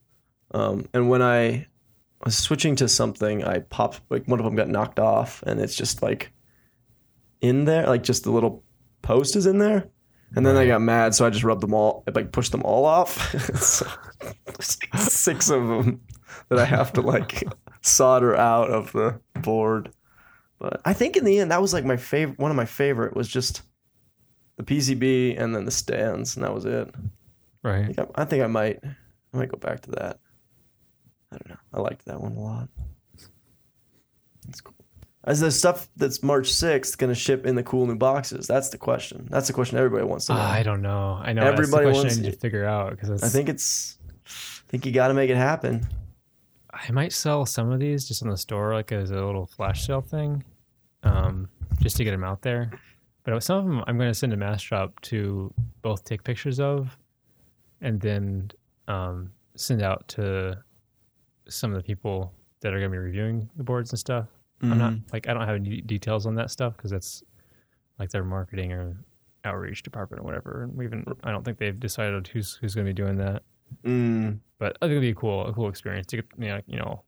Um, and when I was switching to something, I popped like one of them got knocked off, and it's just like in there, like just the little post is in there. And then I got mad, so I just rubbed them all, I, like pushed them all off. so, six of them that I have to like solder out of the board. But I think in the end, that was like my favorite. One of my favorite was just the PCB and then the stands, and that was it. I Right. think I, I think I might I might go back to that. I don't know. I liked that one a lot. It's cool. Is the stuff that's March sixth going to ship in the cool new boxes? That's the question. That's the question everybody wants to know. Ah, I don't know. I know. Everybody that's the question wants I need to- figure out because I think it's. I think you got to make it happen. I might sell some of these just on the store, like as a little flash sale thing, um, just to get them out there. But some of them I'm going to send to Massdrop to both take pictures of, and then um, send out to some of the people that are going to be reviewing the boards and stuff. I'm not Mm-hmm. like I don't have any details on that stuff because that's like their marketing or outreach department or whatever. And we even I don't think they've decided who's who's going to be doing that. Mm, But I think it'll be a cool, a cool experience to get, you know, you know,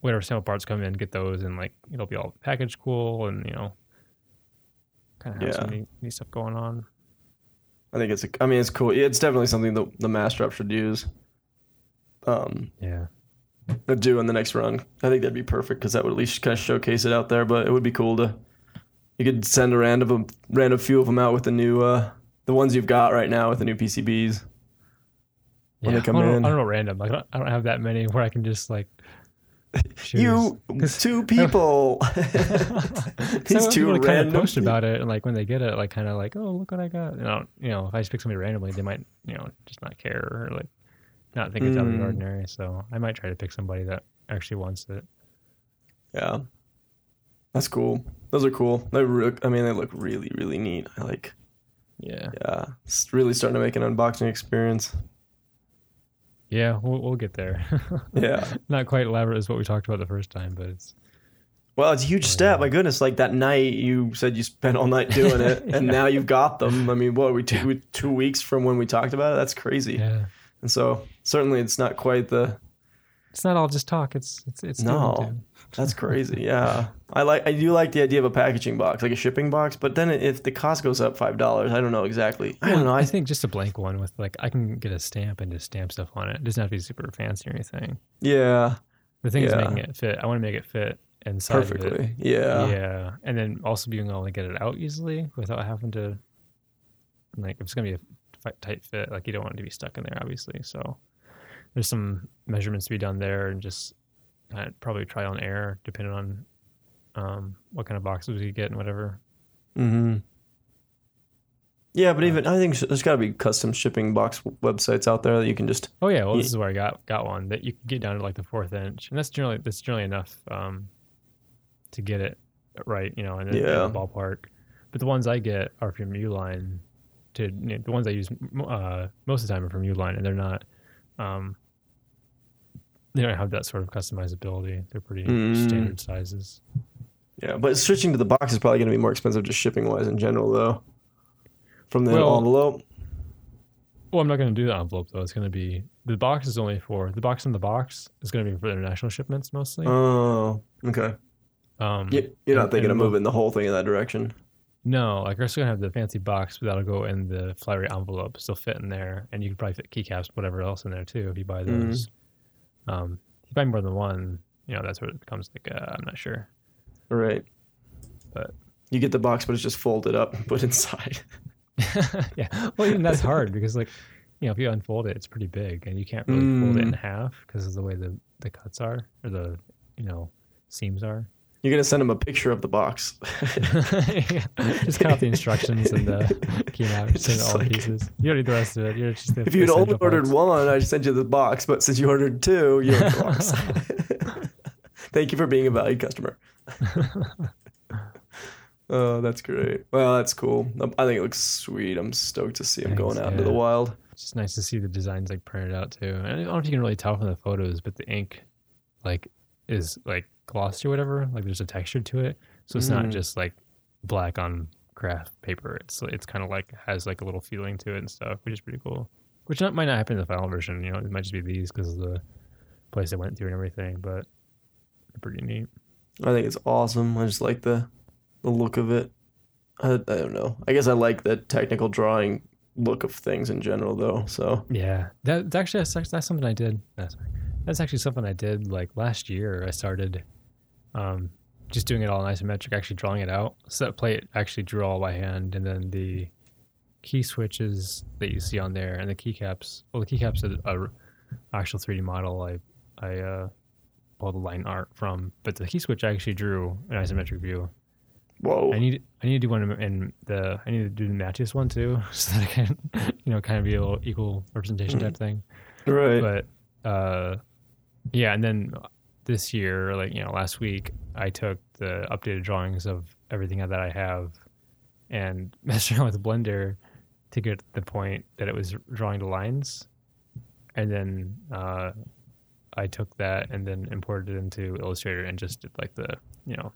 whatever sample parts come in, get those, and like it'll be all packaged cool, and you know, kind of have some Yeah. neat, neat stuff going on. I think it's. A, I mean, it's cool. It's definitely something that the Massdrop should use. um, Yeah. Do in the next run. I think that'd be perfect because that would at least kind of showcase it out there. But it would be cool to you could send a random random few of them out with the new uh, the ones you've got right now with the new PCBs. When yeah. they come I don't, in. I don't know random. Like I don't, I don't have that many where I can just like. You two people. These two people kind of post about it, and like when they get it, like kind of like, oh, look what I got. You know, you know, if I just pick somebody randomly, they might, you know, just not care or like not think it's out of the Mm. ordinary. So I might try to pick somebody that actually wants it. Yeah, that's cool. Those are cool. They re- I mean, they look really, really neat. I like. Yeah, Yeah, it's really starting to make an unboxing experience. yeah, we'll we'll get there. Yeah. not quite elaborate as what we talked about the first time, but it's Well, it's a huge Oh, step. yeah. My goodness, like that night you said you spent all night doing it, and Yeah. now you've got them. I mean, what are we two two weeks from when we talked about it? That's crazy. yeah, And so certainly it's not quite the. it's not all just talk. It's it's it's No. That's crazy. Yeah, I like. I do like the idea of a packaging box, like a shipping box. But then if the cost goes up five dollars, I don't know exactly. I don't know. I I think just a blank one with like I can get a stamp and just stamp stuff on it. It doesn't have to be super fancy or anything. yeah, The thing is making it fit. I want to make it fit inside perfectly. Yeah. Yeah, and then also being able to get it out easily without having to like if it's gonna be a tight fit, like you don't want it to be stuck in there, obviously. So there's some measurements to be done there, and just uh, probably trial and error depending on um, what kind of boxes you get and whatever. hmm Yeah, but even I think there's got to be custom shipping box websites out there that you can just. Oh yeah, well this is where I got got one that you can get down to like the fourth inch, and that's generally that's generally enough um, to get it right, you know, in, the- in the ballpark. But the ones I get are from Uline. To you know, the ones I use uh, most of the time are from Uline, and they're not. Um, they don't have that sort of customizability. They're pretty Mm. standard sizes. Yeah, but switching to the box is probably going to be more expensive just shipping wise in general, though. From the Well- envelope. Well, I'm not going to do the envelope though. It's going to be the box is only for the box in the box is going to be for international shipments mostly. Oh, okay. um, you're not and- thinking of and we'll- moving the whole thing in that direction. No, like we're still gonna have the fancy box, but that'll go in the flat rate envelope, still fit in there, and you can probably fit keycaps, whatever else in there too if you buy Mhm. those. Um, if you buy more than one, you know that's where it becomes like uh, I'm not sure. Right. But- you get the box, but it's just folded up and put inside. yeah, well, even that's hard because like you know if you unfold it, it's pretty big, and you can't really fold it in Mm. half because of the way the the cuts are or the you know seams are. You're gonna send them a picture of the box. Yeah. Just cut out the instructions and the key and just all the like- pieces. You don't need the rest of it. You're just if you'd only ordered parts. one, I'd send you the box. But since you ordered two, you get the box. Thank you for being a valued customer. oh, that's great. Well, that's cool. Um, I think it looks sweet. I'm stoked to see them Thanks, going out into the wild. It's just nice to see the designs like printed out too. And I don't know if you can really tell from the photos, but the ink like is like glossy or whatever. Like there's a texture to it, so it's not Mm. just like black on craft paper. It's it's kind of like has like a little feeling to it and stuff, which is pretty cool. Which not, might not happen in the final version. You know, it might just be these because of the place I went through and everything. But pretty neat. I think it's awesome. I just like the the look of it. I, I don't know. I guess I like the technical drawing look of things in general, though. So Yeah, that that's actually that's, that's something I did. That's that's actually something I did like last year. I started um, just doing it all in isometric, actually drawing it out. So that plate actually drew all by hand, and then the key switches that you see on there and the keycaps. Well, the keycaps are a actual 3D model. I I uh, pulled the line art from, but the key switch I actually drew an isometric view. whoa, I need I need to do one in- the I need to do the Matias one too, so that I can you know kind of be a little equal representation type thing. right? But uh, yeah, and then this year, like you know, last week, I took the updated drawings of everything that I have and messed around with Blender to get to the point that it was drawing the lines, and then uh, I took that and then imported it into Illustrator and just did like the you know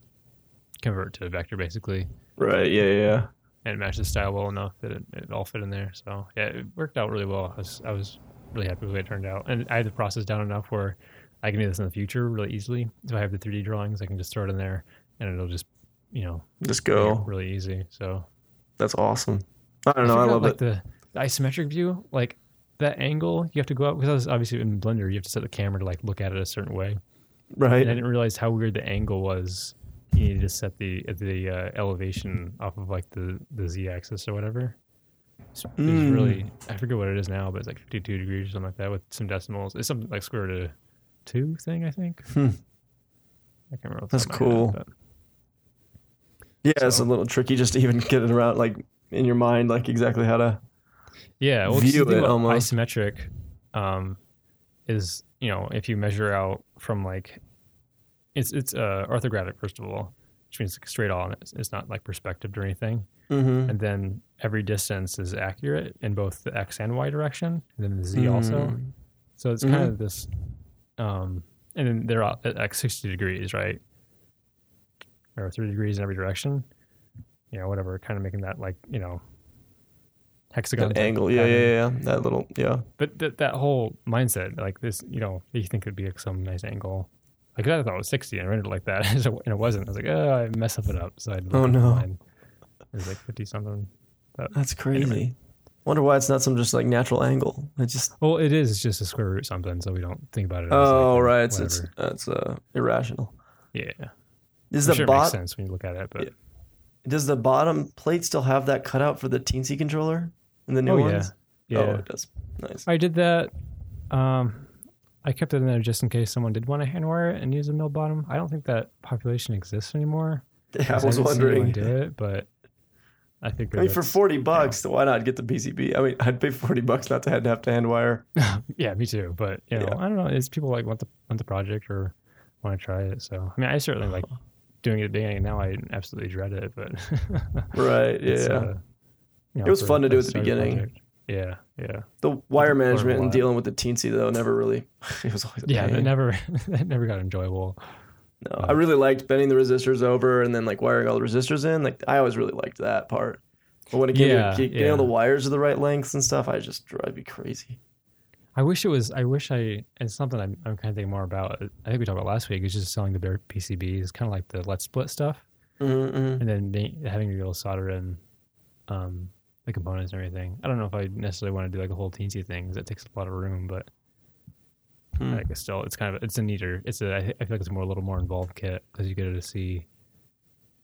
convert to a vector basically right? Yeah, yeah. and it matched the style well enough that it, it all fit in there. So yeah, it worked out really well. I was I was really happy with the way it turned out, and I had the process down enough where I can do this in the future really easily. If I have the 3D drawings, I can just throw it in there, and it'll just you know Just go. really easy. So That's awesome. I don't know. I love like it. the, the isometric view. Like that angle you have to go up because obviously in Blender you have to set the camera to like look at it a certain way. Right. And I didn't realize how weird the angle was. You need to set the the uh, elevation off of like the the z axis or whatever. It's, it's Mm. really I forget what it is now, but it's like 52 degrees or something like that with some decimals. It's something like square root of two thing, I think. Hmm. I can't remember. That's top of my head, cool. but- Yeah, it's a little tricky just to even get it around, like in your mind, like exactly how to. Yeah, well, view the thing it almost. isometric um, is you know if you measure out from like it's it's uh, orthographic first of all, which means like straight on. It's, it's not like perspective or anything, Mm-hmm. and then every distance is accurate in both the x and y direction, and then the z also. Mm. So it's kind of this, um, and then they're at like sixty degrees, right, or thirty degrees in every direction. You know, whatever, kind of making that like you know hexagon That angle, yeah, yeah, yeah. That little, yeah. But that that whole mindset, like this, you know, you think it'd be like some nice angle. Like I thought it was sixty and I rendered it like that, and it wasn't. I was like, oh, I messed up it up. So I Oh, no. It was like fifty something. That's crazy. Wonder why it's not some just like natural angle. It just. Well, it is just a square root something, so we don't think about it. As Oh like, right, it's it's uh, irrational. yeah. Is I'm the sure makes bot? sense when you look at it, but Yeah. Does the bottom plate still have that cutout for the teensy controller in the new oh yeah, ones? yeah. Oh, it does. Nice. I did that. Um, I kept it in there just in case someone did want to hand wire it and use a mill bottom. I don't think that population exists anymore. Yeah, I was anyone wondering. do it, but I think I mean, for forty bucks, why not get the PCB? I mean, I'd pay forty bucks not to have to have to hand wire. yeah, me too. But you know, Yeah. I don't know. It's people like want the want the project or want to try it. So I mean, I certainly like doing it at the beginning. Now I absolutely dread it, but Right. Yeah. uh, you know, It was for fun to do at the beginning. project. Yeah, yeah, the wire management and dealing with the teensy though never really. It was always yeah. It never, it never got enjoyable. No, I really liked bending the resistors over and then like wiring all the resistors in. Like I always really liked that part. But when it came Yeah, to get- getting yeah. all the wires of the right lengths and stuff, I just drive me crazy. I wish it was. I wish I. It's something I'm, I'm kind of thinking more about. I think we talked about last week. Is just selling the bare PCBs, kind of like the Let's Split stuff, Mm-hmm. and then having to be able to solder in um, the components and everything. I don't know if I necessarily want to do like a whole teensy thing it takes a lot of room, but Hmm. I guess still, it's kind of it's a neater. It's a I feel like it's a more a little more involved kit because you get to see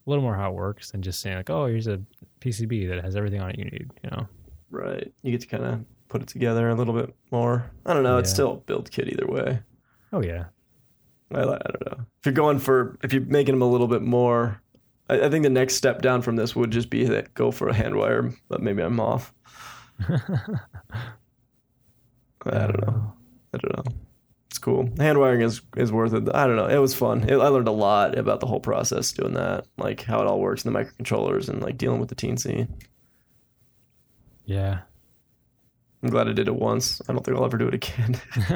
a little more how it works than just saying like, oh, here's a PCB that has everything on it you need. You know. Right. You get to kind of put it together a little bit more. I don't know. It's still a build kit either way. Oh yeah. I, I don't know. If you're going for, if you're making them a little bit more, I, I think the next step down from this would just be that go for a hand wire, but maybe I'm off. I don't know. I don't know. Cool. Hand wiring is is worth it. I don't know. It was fun. It, I learned a lot about the whole process doing that, like how it all works in the microcontrollers and like dealing with the teensy. Yeah. I'm glad I did it once. I don't think I'll ever do it again.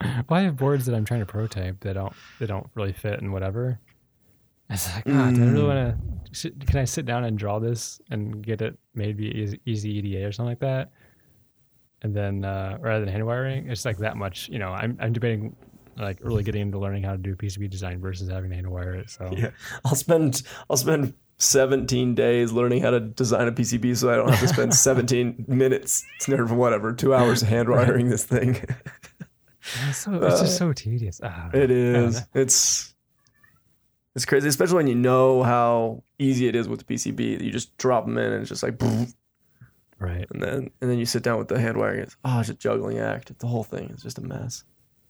well, I have boards that I'm trying to prototype that don't that don't really fit and whatever. It's like, ah, do I really Mm. want to? Can I sit down and draw this and get it maybe EasyEDA or something like that? And then uh, rather than hand wiring, it's like that much. You know, I'm I'm debating like really getting into learning how to do PCB design versus having to hand wire it. So Yeah. I'll spend I'll spend 17 days learning how to design a PCB so I don't have to spend 17 minutes or whatever, 2 hours hand wiring this thing. it's, so, it's just so tedious. Uh, It is. It's it's crazy, especially when you know how easy it is with the PCB. You just drop them in and it's just like boom, right. and then and then you sit down with the hand wiring. It's oh, it's a juggling act. The whole thing is just a mess.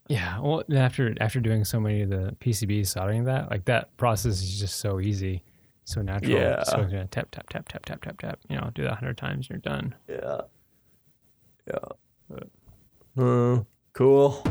Yeah, well, after after doing so many of the PCBs soldering that, like that process is just so easy, so natural. Yeah. So you know, tap tap tap tap tap tap tap. You know, do that hundred times and you're done. Yeah. Yeah. But- Uh, cool.